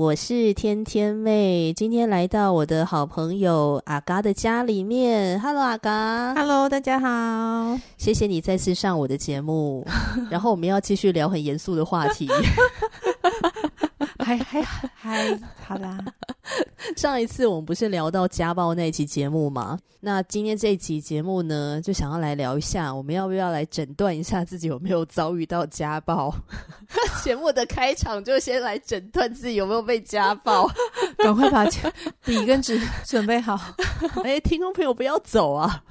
我是天天妹，今天来到我的好朋友阿嘎的家里面。Hello，阿嘎。Hello，大家好。谢谢你再次上我的节目，然后我们要继续聊很严肃的话题。还还还好啦。上一次我们不是聊到家暴那一期节目吗？那今天这一期节目呢，就想要来聊一下，我们要不要来诊断一下自己有没有遭遇到家暴？节目的开场就先来诊断自己有没有被家暴，赶快把笔跟纸准备好。哎，听众朋友不要走啊！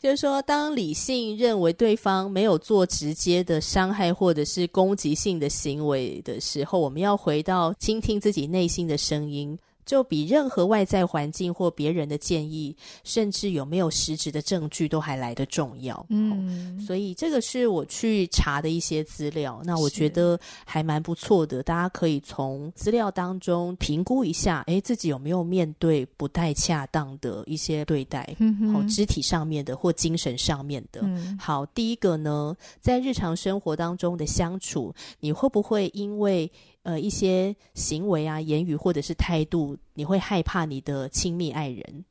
就是说，当理性认为对方没有做直接的伤害或者是攻击性的行为的时候，我们要回到倾听自己内心的声音。就比任何外在环境或别人的建议，甚至有没有实质的证据都还来得重要。嗯，所以这个是我去查的一些资料，那我觉得还蛮不错的。大家可以从资料当中评估一下，诶，自己有没有面对不太恰当的一些对待，嗯，好，肢体上面的或精神上面的。嗯，好，第一个呢，在日常生活当中的相处，你会不会因为呃，一些行为啊、言语或者是态度，你会害怕你的亲密爱人，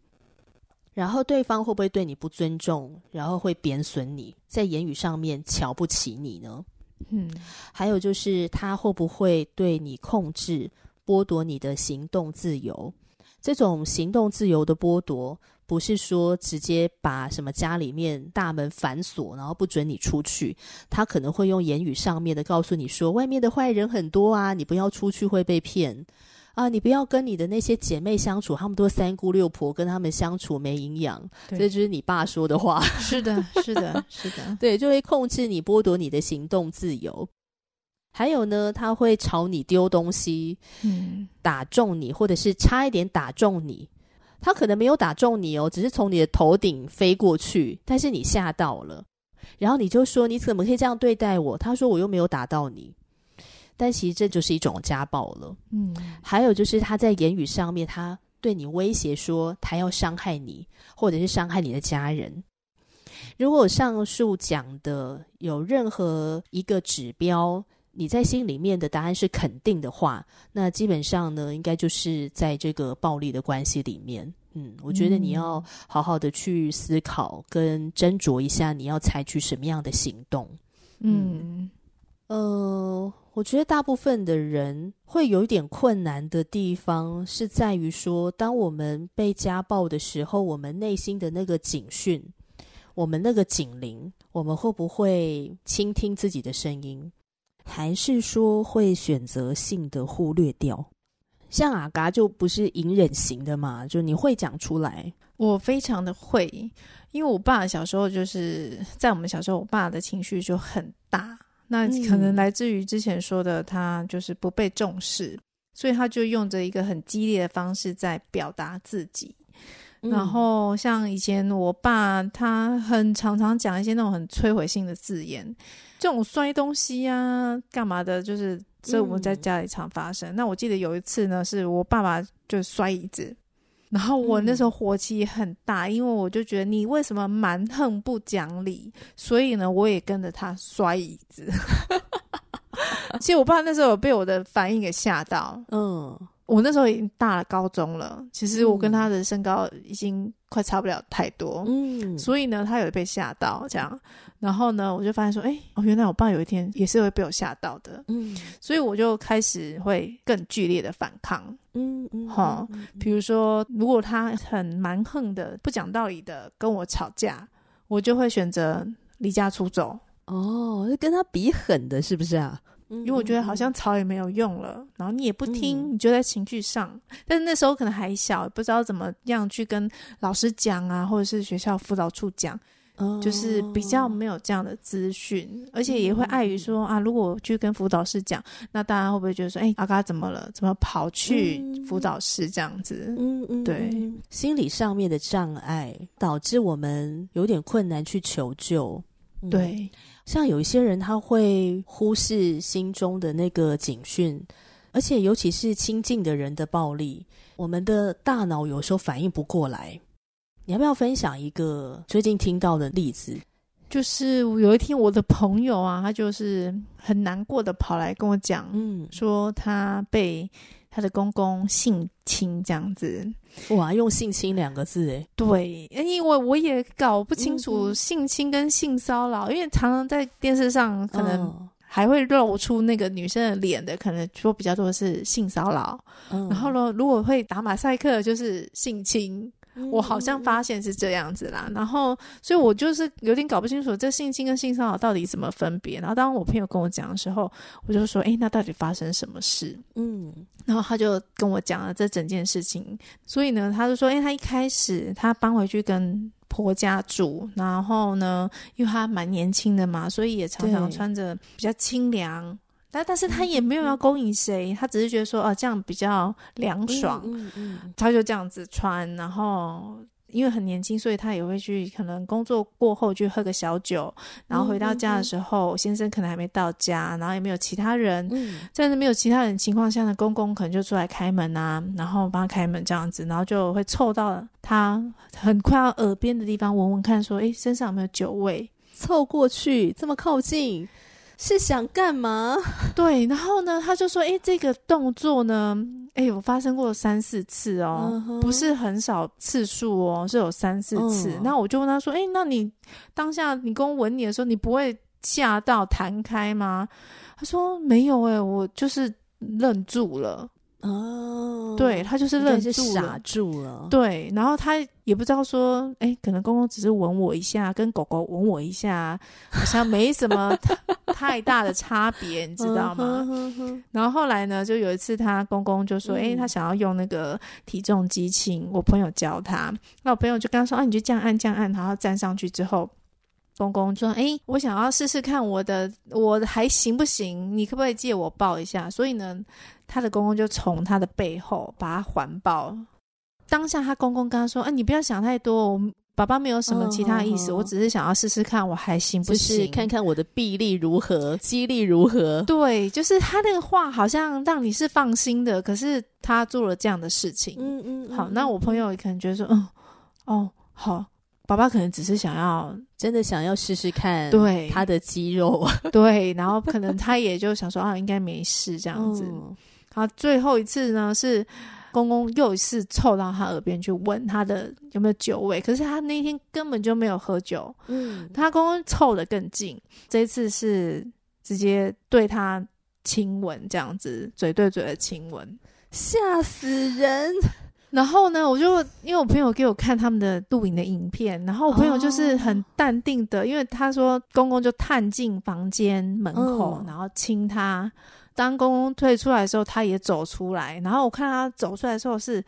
然后对方会不会对你不尊重，然后会贬损你，在言语上面瞧不起你呢？嗯，还有就是他会不会对你控制、剥夺你的行动自由？这种行动自由的剥夺。不是说直接把什么家里面大门反锁，然后不准你出去。他可能会用言语上面的告诉你说，外面的坏人很多啊，你不要出去会被骗啊，你不要跟你的那些姐妹相处，他们都三姑六婆，跟他们相处没营养。这就是你爸说的话。是的，是的，是的，对，就会控制你，剥夺你的行动自由。还有呢，他会朝你丢东西，嗯，打中你，或者是差一点打中你。他可能没有打中你哦，只是从你的头顶飞过去，但是你吓到了，然后你就说，你怎么可以这样对待我？他说我又没有打到你，但其实这就是一种家暴了。嗯，还有就是他在言语上面，他对你威胁说他要伤害你，或者是伤害你的家人。如果上述讲的有任何一个指标，你在心里面的答案是肯定的话，那基本上呢，应该就是在这个暴力的关系里面。嗯，我觉得你要好好的去思考跟斟酌一下，你要采取什么样的行动。嗯，呃，我觉得大部分的人会有一点困难的地方，是在于说，当我们被家暴的时候，我们内心的那个警讯，我们那个警铃，我们会不会倾听自己的声音？还是说会选择性的忽略掉？像阿嘎就不是隐忍型的嘛，就你会讲出来。我非常的会，因为我爸小时候就是在我们小时候，我爸的情绪就很大，那可能来自于之前说的他就是不被重视，嗯、所以他就用着一个很激烈的方式在表达自己。嗯、然后像以前我爸，他很常常讲一些那种很摧毁性的字眼。这种摔东西呀、啊，干嘛的？就是，所以我们在家里常发生。嗯、那我记得有一次呢，是我爸爸就摔椅子，然后我那时候火气很大，嗯、因为我就觉得你为什么蛮横不讲理，所以呢，我也跟着他摔椅子。其实我爸那时候有被我的反应给吓到，嗯。我那时候已经大了高中了，其实我跟他的身高已经快差不了太多，嗯，所以呢，他有被吓到这样，然后呢，我就发现说，哎，哦，原来我爸有一天也是会被我吓到的，嗯，所以我就开始会更剧烈的反抗，嗯嗯，好，比如说，如果他很蛮横的、不讲道理的跟我吵架，我就会选择离家出走。哦，跟他比狠的是不是啊？因为我觉得好像吵也没有用了，然后你也不听，嗯、你就在情绪上。但是那时候可能还小，不知道怎么样去跟老师讲啊，或者是学校辅导处讲。就是比较没有这样的资讯，而且也会碍于说啊，如果我去跟辅导室讲，那大家会不会觉得说，哎、欸，阿嘎怎么了？怎么跑去辅导室这样子？嗯嗯，对，心理上面的障碍导致我们有点困难去求救。嗯、对，像有一些人他会忽视心中的那个警讯，而且尤其是亲近的人的暴力，我们的大脑有时候反应不过来。你要不要分享一个最近听到的例子？就是有一天，我的朋友啊，他就是很难过的跑来跟我讲，嗯，说他被他的公公性侵这样子。哇，用性侵两个字，诶，对，因为我也搞不清楚性侵跟性骚扰，因为常常在电视上可能还会露出那个女生的脸的，可能说比较多的是性骚扰。嗯，然后呢，如果会打马赛克，就是性侵。我好像发现是这样子啦，然后，所以我就是有点搞不清楚这性侵跟性骚扰到底怎么分别。然后，当我朋友跟我讲的时候，我就说：“诶，那到底发生什么事？”嗯，然后他就跟我讲了这整件事情。所以呢，他就说：“诶，他一开始他搬回去跟婆家住，然后呢，因为他蛮年轻的嘛，所以也常常穿着比较清凉。”但但是他也没有要勾引谁，他只是觉得说，啊，这样比较凉爽，嗯嗯嗯，他就这样子穿。然后因为很年轻，所以他也会去，可能工作过后去喝个小酒，然后回到家的时候，先生可能还没到家，然后也没有其他人，在那没有其他人情况下呢，公公可能就出来开门啊，然后帮他开门这样子，然后就会凑到他很快要耳边的地方闻闻看，说，诶，身上有没有酒味？凑过去这么靠近。是想干嘛？对，然后呢，他就说：“诶，这个动作呢，诶，有发生过三四次哦，uh huh. 不是很少次数哦，是有三四次。Uh ” huh. 那我就问他说：“诶，那你当下你公吻你的时候，你不会吓到弹开吗？”他说：“没有，哎，我就是愣住了。”哦，oh, 对，他就是愣住了，傻住了。对，然后他也不知道说，哎、欸，可能公公只是吻我一下，跟狗狗吻我一下，好像没什么太大的差别，你知道吗？然后后来呢，就有一次他公公就说，哎、欸，他想要用那个体重机器，我朋友教他，那我朋友就跟他说，啊，你就这样按，这样按，然后站上去之后，公公说，哎、欸，我想要试试看我的，我还行不行？你可不可以借我抱一下？所以呢。他的公公就从他的背后把他环抱。当下他公公跟他说：“啊，你不要想太多，我爸爸没有什么其他意思，哦、我只是想要试试看我还行不行，看看我的臂力如何，肌力如何。”对，就是他那个话好像让你是放心的，可是他做了这样的事情。嗯嗯，嗯好，那我朋友可能觉得说：“嗯，哦，好，爸爸可能只是想要真的想要试试看，对他的肌肉，对，然后可能他也就想说啊，应该没事这样子。嗯”好，最后一次呢，是公公又一次凑到他耳边去问他的有没有酒味，可是他那天根本就没有喝酒。嗯，他公公凑得更近，这一次是直接对他亲吻，这样子嘴对嘴的亲吻，吓死人。然后呢，我就因为我朋友给我看他们的录影的影片，然后我朋友就是很淡定的，哦、因为他说公公就探进房间门口，嗯、然后亲他。当公公退出来的时候，他也走出来。然后我看他走出来的时候，是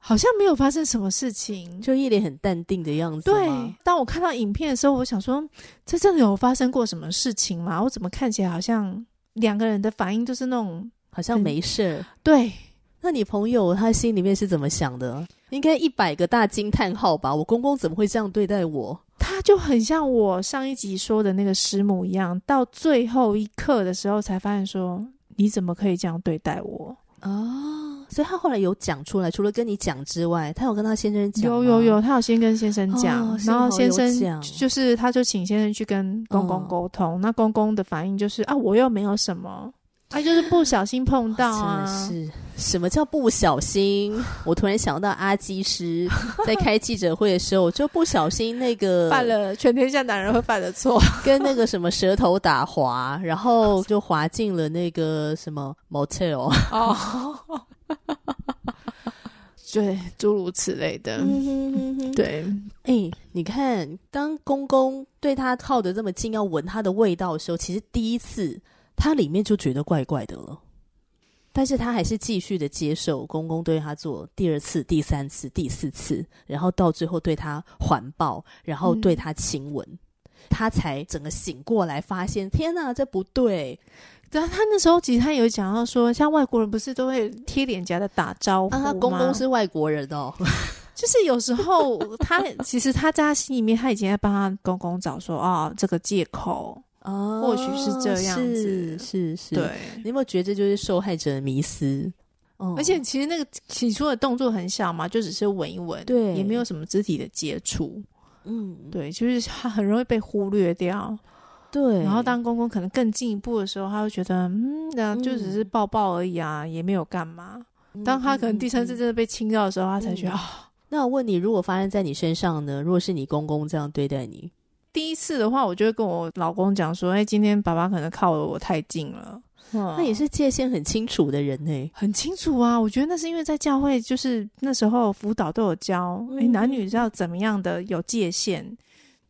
好像没有发生什么事情，就一脸很淡定的样子。对，当我看到影片的时候，我想说，这真的有发生过什么事情吗？我怎么看起来好像两个人的反应就是那种好像没事？对，那你朋友他心里面是怎么想的？应该一百个大惊叹号吧？我公公怎么会这样对待我？他就很像我上一集说的那个师母一样，到最后一刻的时候才发现说。你怎么可以这样对待我哦，所以他后来有讲出来，除了跟你讲之外，他有跟他先生讲。有有有，他有先跟先生讲，哦、然后先生就是他就请先生去跟公公沟通。哦、那公公的反应就是啊，我又没有什么。他、啊、就是不小心碰到啊！是什么叫不小心？我突然想到阿基师 在开记者会的时候，就不小心那个犯了全天下男人会犯的错，跟那个什么舌头打滑，然后就滑进了那个什么 motel 哦，对，诸如此类的。嗯、哼哼哼对，哎、欸，你看，当公公对他靠得这么近，要闻他的味道的时候，其实第一次。他里面就觉得怪怪的了。但是他还是继续的接受公公对他做第二次、第三次、第四次，然后到最后对他环抱，然后对他亲吻，嗯、他才整个醒过来，发现天哪，这不对。然后他那时候其实他有讲到说，像外国人不是都会贴脸颊的打招呼吗？啊、他公公是外国人哦，就是有时候他其实他在他心里面他已经在帮他公公找说啊、哦、这个借口。哦，或许是这样子，是是是，对。你有没有觉得这就是受害者的迷思？哦，而且其实那个起初的动作很小嘛，就只是吻一吻，对，也没有什么肢体的接触，嗯，对，就是他很容易被忽略掉，对。然后当公公可能更进一步的时候，他会觉得，嗯，那就只是抱抱而已啊，嗯、也没有干嘛。当他可能第三次真的被亲到的时候，他才觉得啊。嗯哦、那我问你，如果发生在你身上呢？如果是你公公这样对待你？第一次的话，我就会跟我老公讲说：“哎，今天爸爸可能靠了我太近了。”那也是界限很清楚的人呢，很清楚啊。我觉得那是因为在教会，就是那时候辅导都有教，哎、嗯，男女是要怎么样的有界限。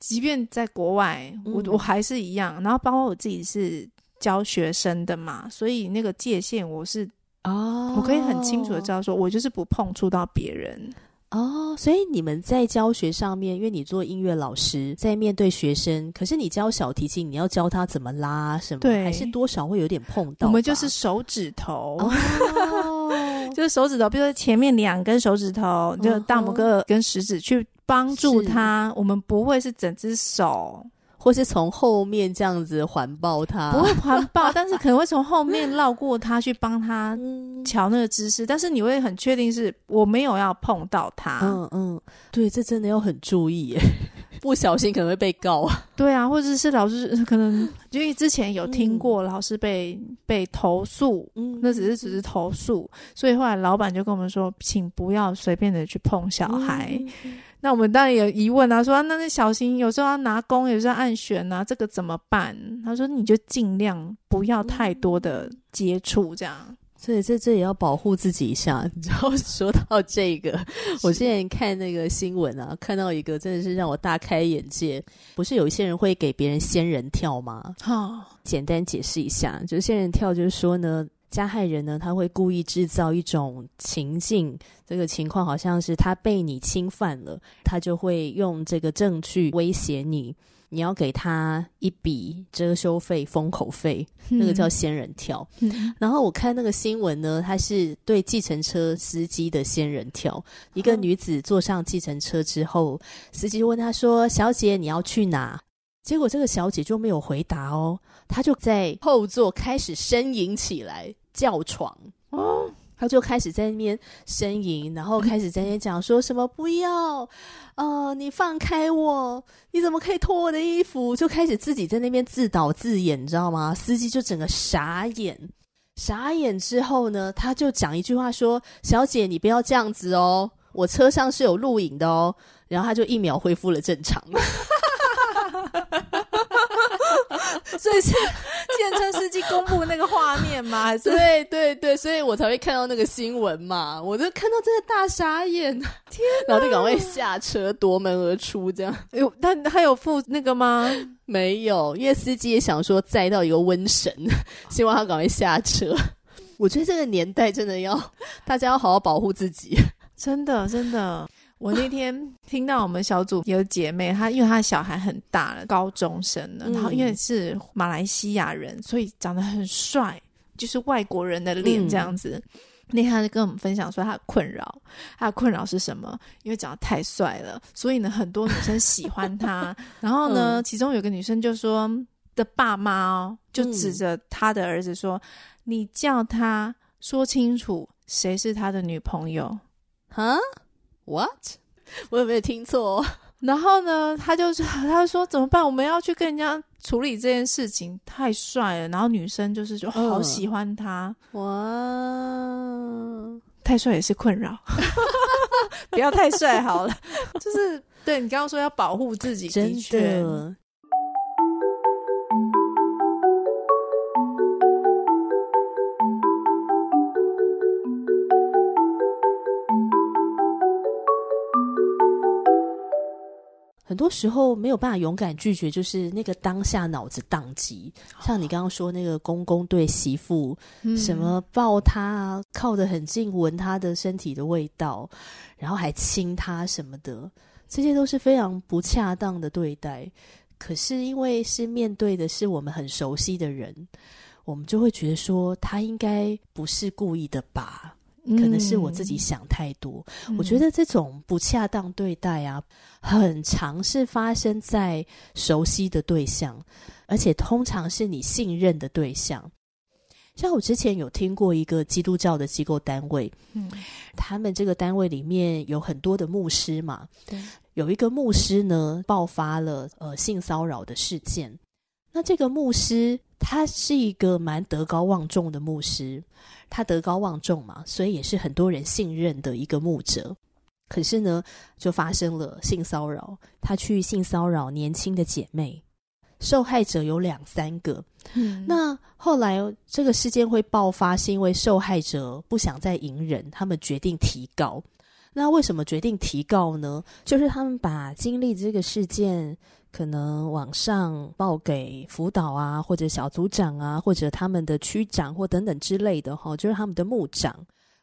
即便在国外，我、嗯、我还是一样。然后包括我自己是教学生的嘛，所以那个界限我是哦，我可以很清楚的知道，说我就是不碰触到别人。哦，所以你们在教学上面，因为你做音乐老师，在面对学生，可是你教小提琴，你要教他怎么拉什么，对，还是多少会有点碰到。我们就是手指头，哦、就是手指头，比如说前面两根手指头，就大拇哥跟食指去帮助他，我们不会是整只手。或是从后面这样子环抱他，不会环抱，但是可能会从后面绕过他去帮他瞧那个姿势，但是你会很确定是我没有要碰到他。嗯嗯，对，这真的要很注意耶，不小心可能会被告啊。对啊，或者是老师 可能因为之前有听过老师被、嗯、被投诉，嗯，那只是只是投诉，所以后来老板就跟我们说，请不要随便的去碰小孩。嗯那我们当然有疑问啊，说、啊、那那小心，有时候要拿弓，有时候按弦啊，这个怎么办？他说你就尽量不要太多的接触，这样。所以这这也要保护自己一下。然后说到这个，我之前看那个新闻啊，看到一个真的是让我大开眼界。不是有一些人会给别人仙人跳吗？好，简单解释一下，就是仙人跳，就是说呢。加害人呢，他会故意制造一种情境，这个情况好像是他被你侵犯了，他就会用这个证据威胁你，你要给他一笔遮羞费、封口费，那个叫仙人跳。嗯、然后我看那个新闻呢，他是对计程车司机的仙人跳。一个女子坐上计程车之后，司机问她说：“小姐，你要去哪？”结果这个小姐就没有回答哦，她就在后座开始呻吟起来，叫床哦，她就开始在那边呻吟，然后开始在那边讲说什么不要，呃，你放开我，你怎么可以脱我的衣服？就开始自己在那边自导自演，你知道吗？司机就整个傻眼，傻眼之后呢，他就讲一句话说：“小姐，你不要这样子哦，我车上是有录影的哦。”然后他就一秒恢复了正常。所以是计程车司机公布那个画面吗？还是对对对，所以我才会看到那个新闻嘛。我就看到真的大傻眼，天哪，然后就赶快下车夺门而出，这样。哎呦，但他有付那个吗？没有，因为司机也想说载到一个瘟神，希望他赶快下车。我觉得这个年代真的要大家要好好保护自己，真的真的。我那天听到我们小组有姐妹，她因为她的小孩很大了，高中生了，嗯、然后因为是马来西亚人，所以长得很帅，就是外国人的脸这样子。嗯、那天她就跟我们分享说她的困扰，她的困扰是什么？因为长得太帅了，所以呢很多女生喜欢他。然后呢，嗯、其中有个女生就说的爸妈哦，就指着他的儿子说：“嗯、你叫他说清楚谁是他的女朋友。”哈？What？我有没有听错？然后呢，他就他就说怎么办？我们要去跟人家处理这件事情，太帅了。然后女生就是就好喜欢他，哇、uh，太帅也是困扰，不要太帅好了。就是对你刚刚说要保护自己，真的。多时候没有办法勇敢拒绝，就是那个当下脑子宕机。像你刚刚说那个公公对媳妇，嗯、什么抱他啊，靠得很近，闻他的身体的味道，然后还亲他什么的，这些都是非常不恰当的对待。可是因为是面对的是我们很熟悉的人，我们就会觉得说他应该不是故意的吧。可能是我自己想太多。嗯，我觉得这种不恰当对待啊，很常是发生在熟悉的对象，而且通常是你信任的对象。像我之前有听过一个基督教的机构单位，嗯，他们这个单位里面有很多的牧师嘛，对，有一个牧师呢爆发了呃性骚扰的事件。那这个牧师他是一个蛮德高望重的牧师。他德高望重嘛，所以也是很多人信任的一个牧者。可是呢，就发生了性骚扰，他去性骚扰年轻的姐妹，受害者有两三个。嗯，那后来这个事件会爆发，是因为受害者不想再隐忍，他们决定提告。那为什么决定提告呢？就是他们把经历这个事件。可能网上报给辅导啊，或者小组长啊，或者他们的区长或等等之类的哈，就是他们的牧长。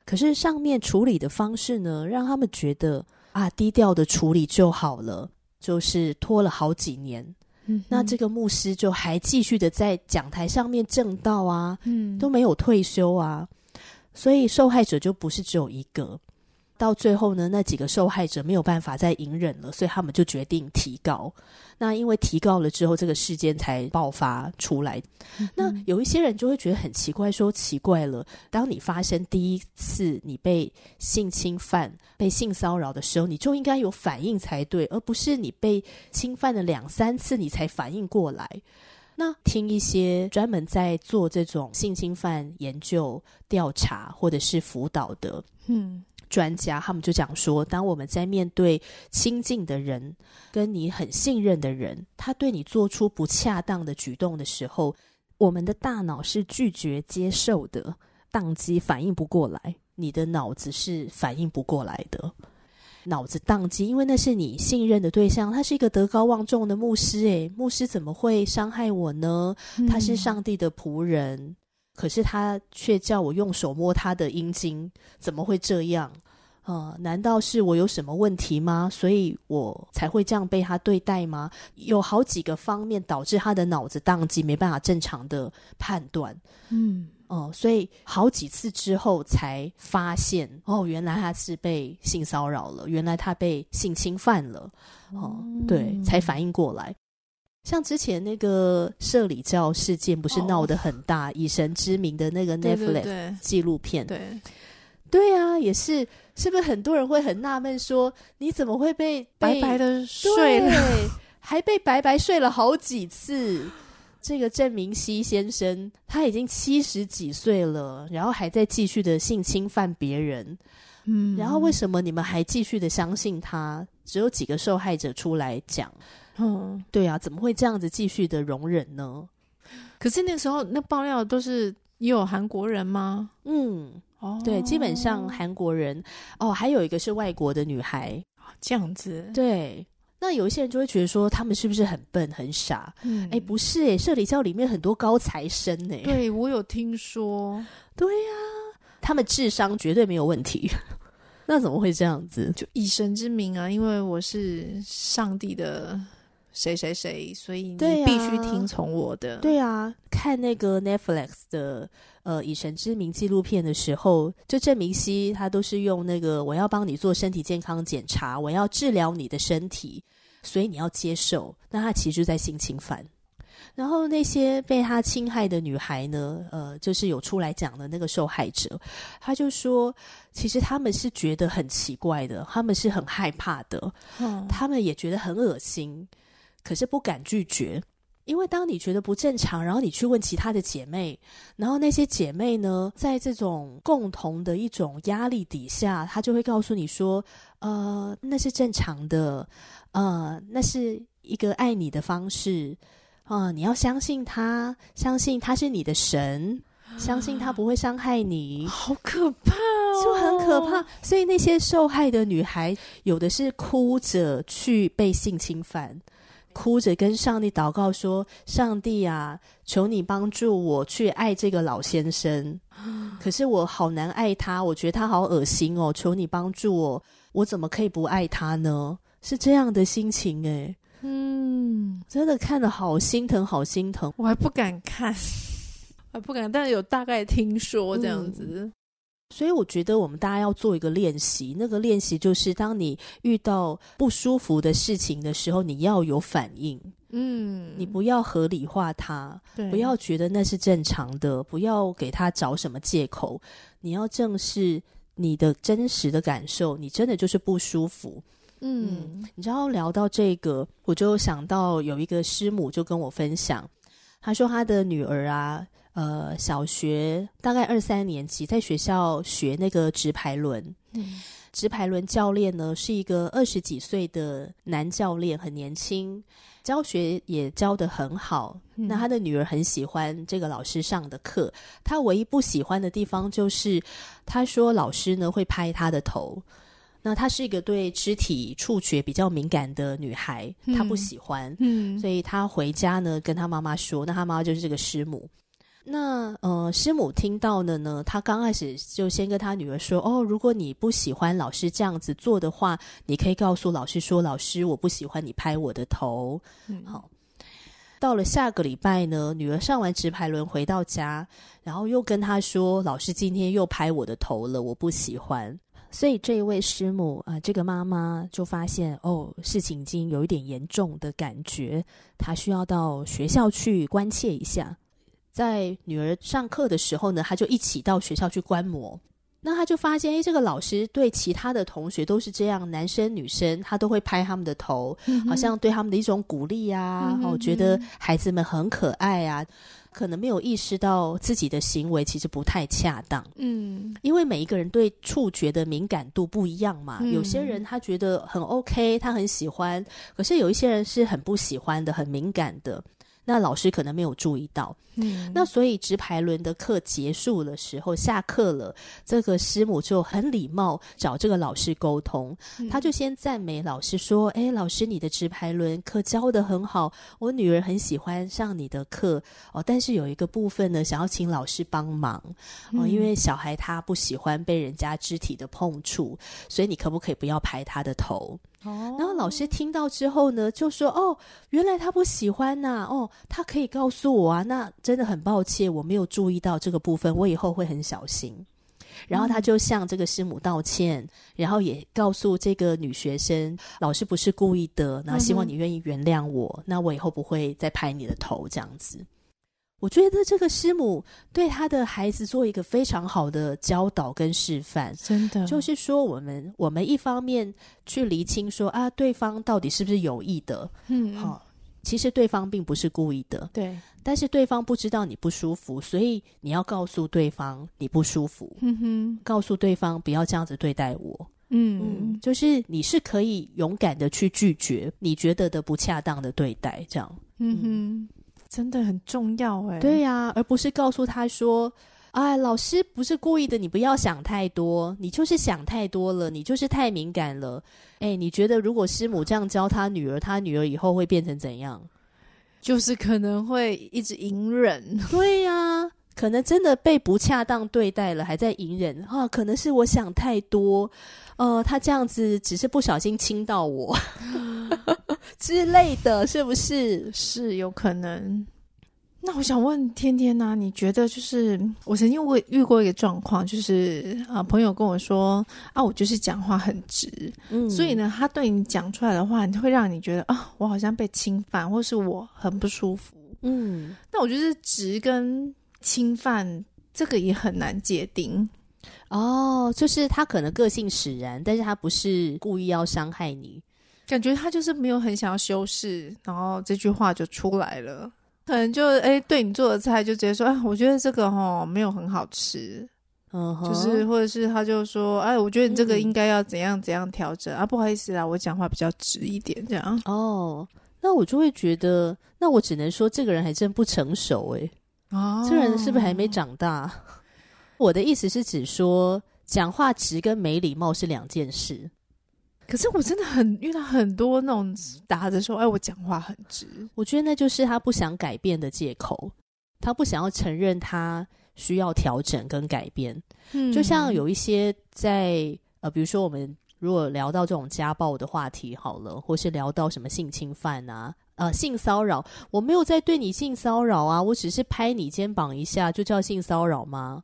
可是上面处理的方式呢，让他们觉得啊，低调的处理就好了，就是拖了好几年。嗯，那这个牧师就还继续的在讲台上面正道啊，嗯，都没有退休啊，所以受害者就不是只有一个。到最后呢，那几个受害者没有办法再隐忍了，所以他们就决定提高。那因为提高了之后，这个事件才爆发出来。嗯、那有一些人就会觉得很奇怪，说奇怪了，当你发生第一次你被性侵犯、被性骚扰的时候，你就应该有反应才对，而不是你被侵犯了两三次你才反应过来。那听一些专门在做这种性侵犯研究、调查或者是辅导的，嗯。专家他们就讲说，当我们在面对亲近的人，跟你很信任的人，他对你做出不恰当的举动的时候，我们的大脑是拒绝接受的，当机反应不过来。你的脑子是反应不过来的，脑子宕机，因为那是你信任的对象，他是一个德高望重的牧师，诶，牧师怎么会伤害我呢？他是上帝的仆人。嗯可是他却叫我用手摸他的阴茎，怎么会这样？呃，难道是我有什么问题吗？所以我才会这样被他对待吗？有好几个方面导致他的脑子宕机，没办法正常的判断。嗯，哦、呃，所以好几次之后才发现，哦，原来他是被性骚扰了，原来他被性侵犯了。哦、呃，对，才反应过来。像之前那个社里教事件，不是闹得很大？以神之名的那个 Netflix 纪录片，对对啊，也是，是不是很多人会很纳闷说，你怎么会被，被白白的睡了，还被白白睡了好几次？这个郑明熙先生他已经七十几岁了，然后还在继续的性侵犯别人，嗯，然后为什么你们还继续的相信他？只有几个受害者出来讲。嗯，对啊，怎么会这样子继续的容忍呢？可是那时候那爆料都是也有韩国人吗？嗯，哦，对，基本上韩国人哦，还有一个是外国的女孩，这样子。对，那有一些人就会觉得说他们是不是很笨很傻？嗯，哎，不是，哎，社里教里面很多高材生，哎，对我有听说，对呀，他们智商绝对没有问题。那怎么会这样子？就以神之名啊，因为我是上帝的。谁谁谁，所以你必须听从我的。对啊，看那个 Netflix 的呃以神之名纪录片的时候，就郑明熙他都是用那个我要帮你做身体健康检查，我要治疗你的身体，所以你要接受。那他其实就在性侵犯。然后那些被他侵害的女孩呢，呃，就是有出来讲的那个受害者，他就说，其实他们是觉得很奇怪的，他们是很害怕的，嗯，他们也觉得很恶心。可是不敢拒绝，因为当你觉得不正常，然后你去问其他的姐妹，然后那些姐妹呢，在这种共同的一种压力底下，她就会告诉你说：“呃，那是正常的，呃，那是一个爱你的方式，啊、呃，你要相信他，相信他是你的神。”相信他不会伤害你，好可怕哦，就很可怕。所以那些受害的女孩，有的是哭着去被性侵犯，哭着跟上帝祷告说：“上帝啊，求你帮助我去爱这个老先生。可是我好难爱他，我觉得他好恶心哦，求你帮助我，我怎么可以不爱他呢？”是这样的心情诶，嗯，真的看得好心疼，好心疼，我还不敢看。还不敢，但是有大概听说这样子，嗯，所以我觉得我们大家要做一个练习。那个练习就是，当你遇到不舒服的事情的时候，你要有反应。嗯，你不要合理化它，对，不要觉得那是正常的，不要给他找什么借口。你要正视你的真实的感受，你真的就是不舒服。嗯，嗯，你知道聊到这个，我就想到有一个师母就跟我分享，她说她的女儿啊。呃，小学大概二三年级，在学校学那个直排轮。嗯，直排轮教练呢是一个二十几岁的男教练，很年轻，教学也教得很好。嗯。那他的女儿很喜欢这个老师上的课，他唯一不喜欢的地方就是，他说老师呢会拍他的头。那她是一个对肢体触觉比较敏感的女孩，她不喜欢。嗯，所以她回家呢跟她妈妈说，那她妈妈就是这个师母。那呃，师母听到了呢，她刚开始就先跟她女儿说：“哦，如果你不喜欢老师这样子做的话，你可以告诉老师说，老师，我不喜欢你拍我的头。嗯”好，到了下个礼拜呢，女儿上完直排轮回到家，然后又跟她说：“老师今天又拍我的头了，我不喜欢。”所以这一位师母啊，呃，这个妈妈就发现哦，事情已经有一点严重的感觉，她需要到学校去关切一下。在女儿上课的时候呢，他就一起到学校去观摩。那他就发现，诶，这个老师对其他的同学都是这样，男生女生他都会拍他们的头，嗯、好像对他们的一种鼓励啊。我、嗯、觉得孩子们很可爱啊，可能没有意识到自己的行为其实不太恰当。嗯，因为每一个人对触觉的敏感度不一样嘛。嗯、有些人他觉得很 OK，他很喜欢，可是有一些人是很不喜欢的，很敏感的。那老师可能没有注意到，嗯，那所以直排轮的课结束的时候，下课了，这个师母就很礼貌找这个老师沟通，嗯，他就先赞美老师说：“哎，老师，你的直排轮课教的很好，我女儿很喜欢上你的课。哦。但是有一个部分呢，想要请老师帮忙。哦，因为小孩他不喜欢被人家肢体的碰触，所以你可不可以不要拍他的头？”然后老师听到之后呢，就说：“哦，原来他不喜欢呐、啊，哦，他可以告诉我啊。那真的很抱歉，我没有注意到这个部分，我以后会很小心。”然后他就向这个师母道歉，然后也告诉这个女学生：“老师不是故意的，那希望你愿意原谅我。那我以后不会再拍你的头，这样子。”我觉得这个师母对他的孩子做一个非常好的教导跟示范，真的。就是说，我们我们一方面去厘清说啊，对方到底是不是有意的，嗯，好、哦，其实对方并不是故意的，对，但是对方不知道你不舒服，所以你要告诉对方你不舒服，嗯哼，告诉对方不要这样子对待我，嗯，嗯，就是你是可以勇敢的去拒绝你觉得的不恰当的对待，这样，嗯哼。真的很重要哎，对呀、啊，而不是告诉他说：“哎，老师不是故意的，你不要想太多，你就是想太多了，你就是太敏感了。”哎，你觉得如果师母这样教他女儿，他女儿以后会变成怎样？就是可能会一直隐忍。对呀、啊，可能真的被不恰当对待了，还在隐忍啊？可能是我想太多，呃，他这样子只是不小心亲到我。之类的，是不是？是有可能。那我想问天天呢、啊？你觉得就是我曾经会遇过一个状况，就是啊，朋友跟我说啊，我就是讲话很直，嗯，所以呢，他对你讲出来的话，会让你觉得啊，我好像被侵犯，或是我很不舒服，嗯。那我觉得直跟侵犯这个也很难界定哦，就是他可能个性使然，但是他不是故意要伤害你。感觉他就是没有很想要修饰，然后这句话就出来了。可能就哎，对你做的菜就直接说，哎，我觉得这个哈没有很好吃，嗯，就是或者是他就说，哎，我觉得你这个应该要怎样怎样调整、嗯、啊，不好意思啦，我讲话比较直一点这样。哦，那我就会觉得，那我只能说这个人还真不成熟哎。哦，这人是不是还没长大？我的意思是指说，讲话直跟没礼貌是两件事。可是我真的很遇到很多那种打着说，哎，我讲话很直。我觉得那就是他不想改变的借口，他不想要承认他需要调整跟改变。嗯，就像有一些在呃，比如说我们如果聊到这种家暴的话题好了，或是聊到什么性侵犯啊。呃，性骚扰，我没有在对你性骚扰啊，我只是拍你肩膀一下，就叫性骚扰吗？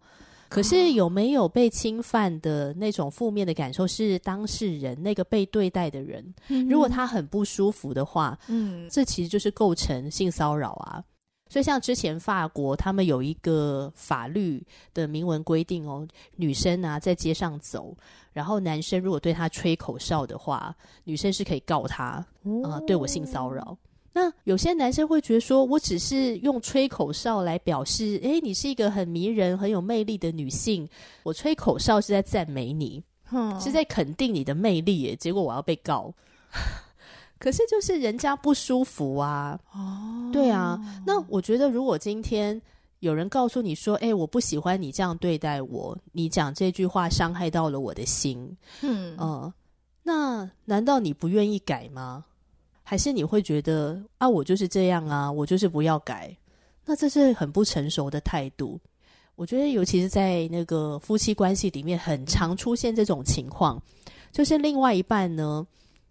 可是有没有被侵犯的那种负面的感受，是当事人那个被对待的人，嗯、如果他很不舒服的话，嗯，这其实就是构成性骚扰啊。所以像之前法国他们有一个法律的明文规定哦，女生啊在街上走，然后男生如果对她吹口哨的话，女生是可以告他啊、呃，对我性骚扰。那有些男生会觉得说，我只是用吹口哨来表示，诶，你是一个很迷人、很有魅力的女性，我吹口哨是在赞美你，嗯、是在肯定你的魅力耶。结果我要被告，可是就是人家不舒服啊。哦，对啊。那我觉得，如果今天有人告诉你说，诶，我不喜欢你这样对待我，你讲这句话伤害到了我的心，嗯，呃，那难道你不愿意改吗？还是你会觉得啊，我就是这样啊，我就是不要改，那这是很不成熟的态度。我觉得，尤其是在那个夫妻关系里面，很常出现这种情况，就是另外一半呢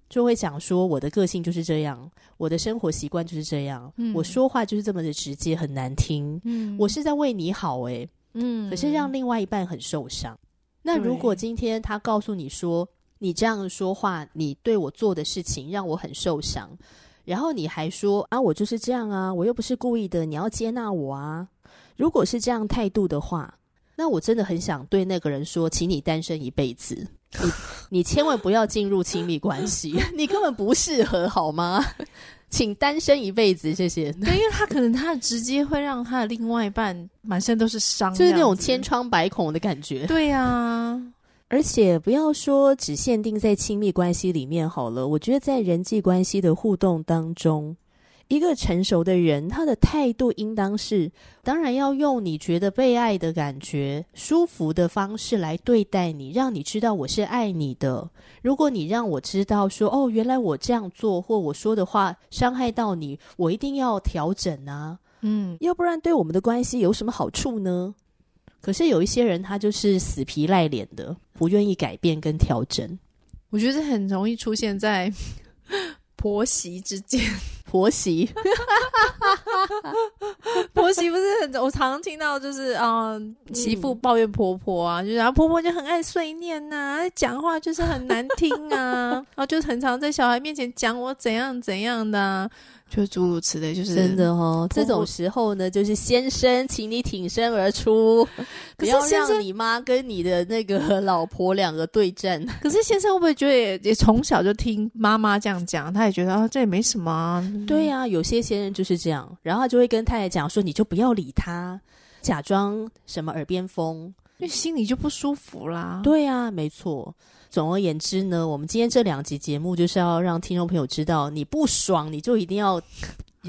就会讲说，我的个性就是这样，我的生活习惯就是这样，嗯、我说话就是这么的直接，很难听。嗯，我是在为你好、欸，诶，嗯，可是让另外一半很受伤。那如果今天他告诉你说，你这样说话，你对我做的事情让我很受伤，然后你还说啊，我就是这样啊，我又不是故意的，你要接纳我啊。如果是这样态度的话，那我真的很想对那个人说，请你单身一辈子，你 你千万不要进入亲密关系，你根本不适合，好吗？请单身一辈子，谢谢。对，因为他可能他直接会让他的另外一半满身都是伤，就是那种千疮百孔的感觉。对呀、啊。而且不要说只限定在亲密关系里面好了，我觉得在人际关系的互动当中，一个成熟的人，他的态度应当是，当然要用你觉得被爱的感觉、舒服的方式来对待你，让你知道我是爱你的。如果你让我知道说，哦，原来我这样做或我说的话伤害到你，我一定要调整啊，嗯，要不然对我们的关系有什么好处呢？可是有一些人，他就是死皮赖脸的，不愿意改变跟调整。我觉得很容易出现在 婆媳之间。婆媳，婆媳不是很？我常常听到就是啊、呃，媳妇抱怨婆婆啊，就是啊，婆婆就很爱碎念呐、啊，讲话就是很难听啊，然 后就很常在小孩面前讲我怎样怎样的、啊。就诸如此类，就是真的哦。这种时候呢，就是先生，请你挺身而出，不要让你妈跟你的那个老婆两个对战。可是先生会不会觉得也也从小就听妈妈这样讲，他也觉得啊，这也没什么啊。对呀、啊，有些先生就是这样，然后就会跟太太讲说，你就不要理他，假装什么耳边风，因为心里就不舒服啦。对呀、啊，没错。总而言之呢，我们今天这两集节目就是要让听众朋友知道，你不爽你就一定要，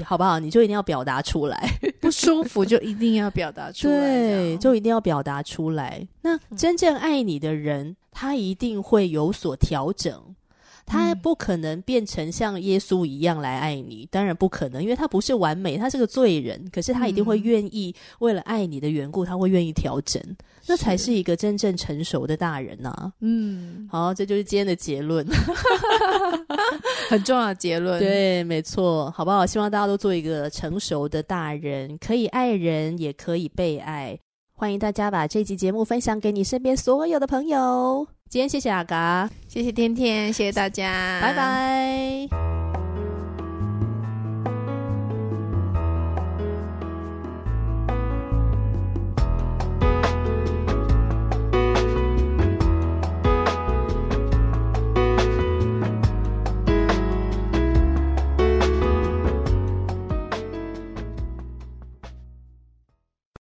好不好？你就一定要表达出来，不舒服就一定要表达出来，对，就一定要表达出来。那真正爱你的人，他一定会有所调整。他不可能变成像耶稣一样来爱你，当然不可能，因为他不是完美，他是个罪人。可是他一定会愿意为了爱你的缘故，他会愿意调整，那才是一个真正成熟的大人呐。嗯，好，这就是今天的结论，很重要的结论。对，没错，好不好？希望大家都做一个成熟的大人，可以爱人，也可以被爱。欢迎大家把这集节目分享给你身边所有的朋友。今天谢谢阿嘎，谢谢天天，谢谢大家，拜拜。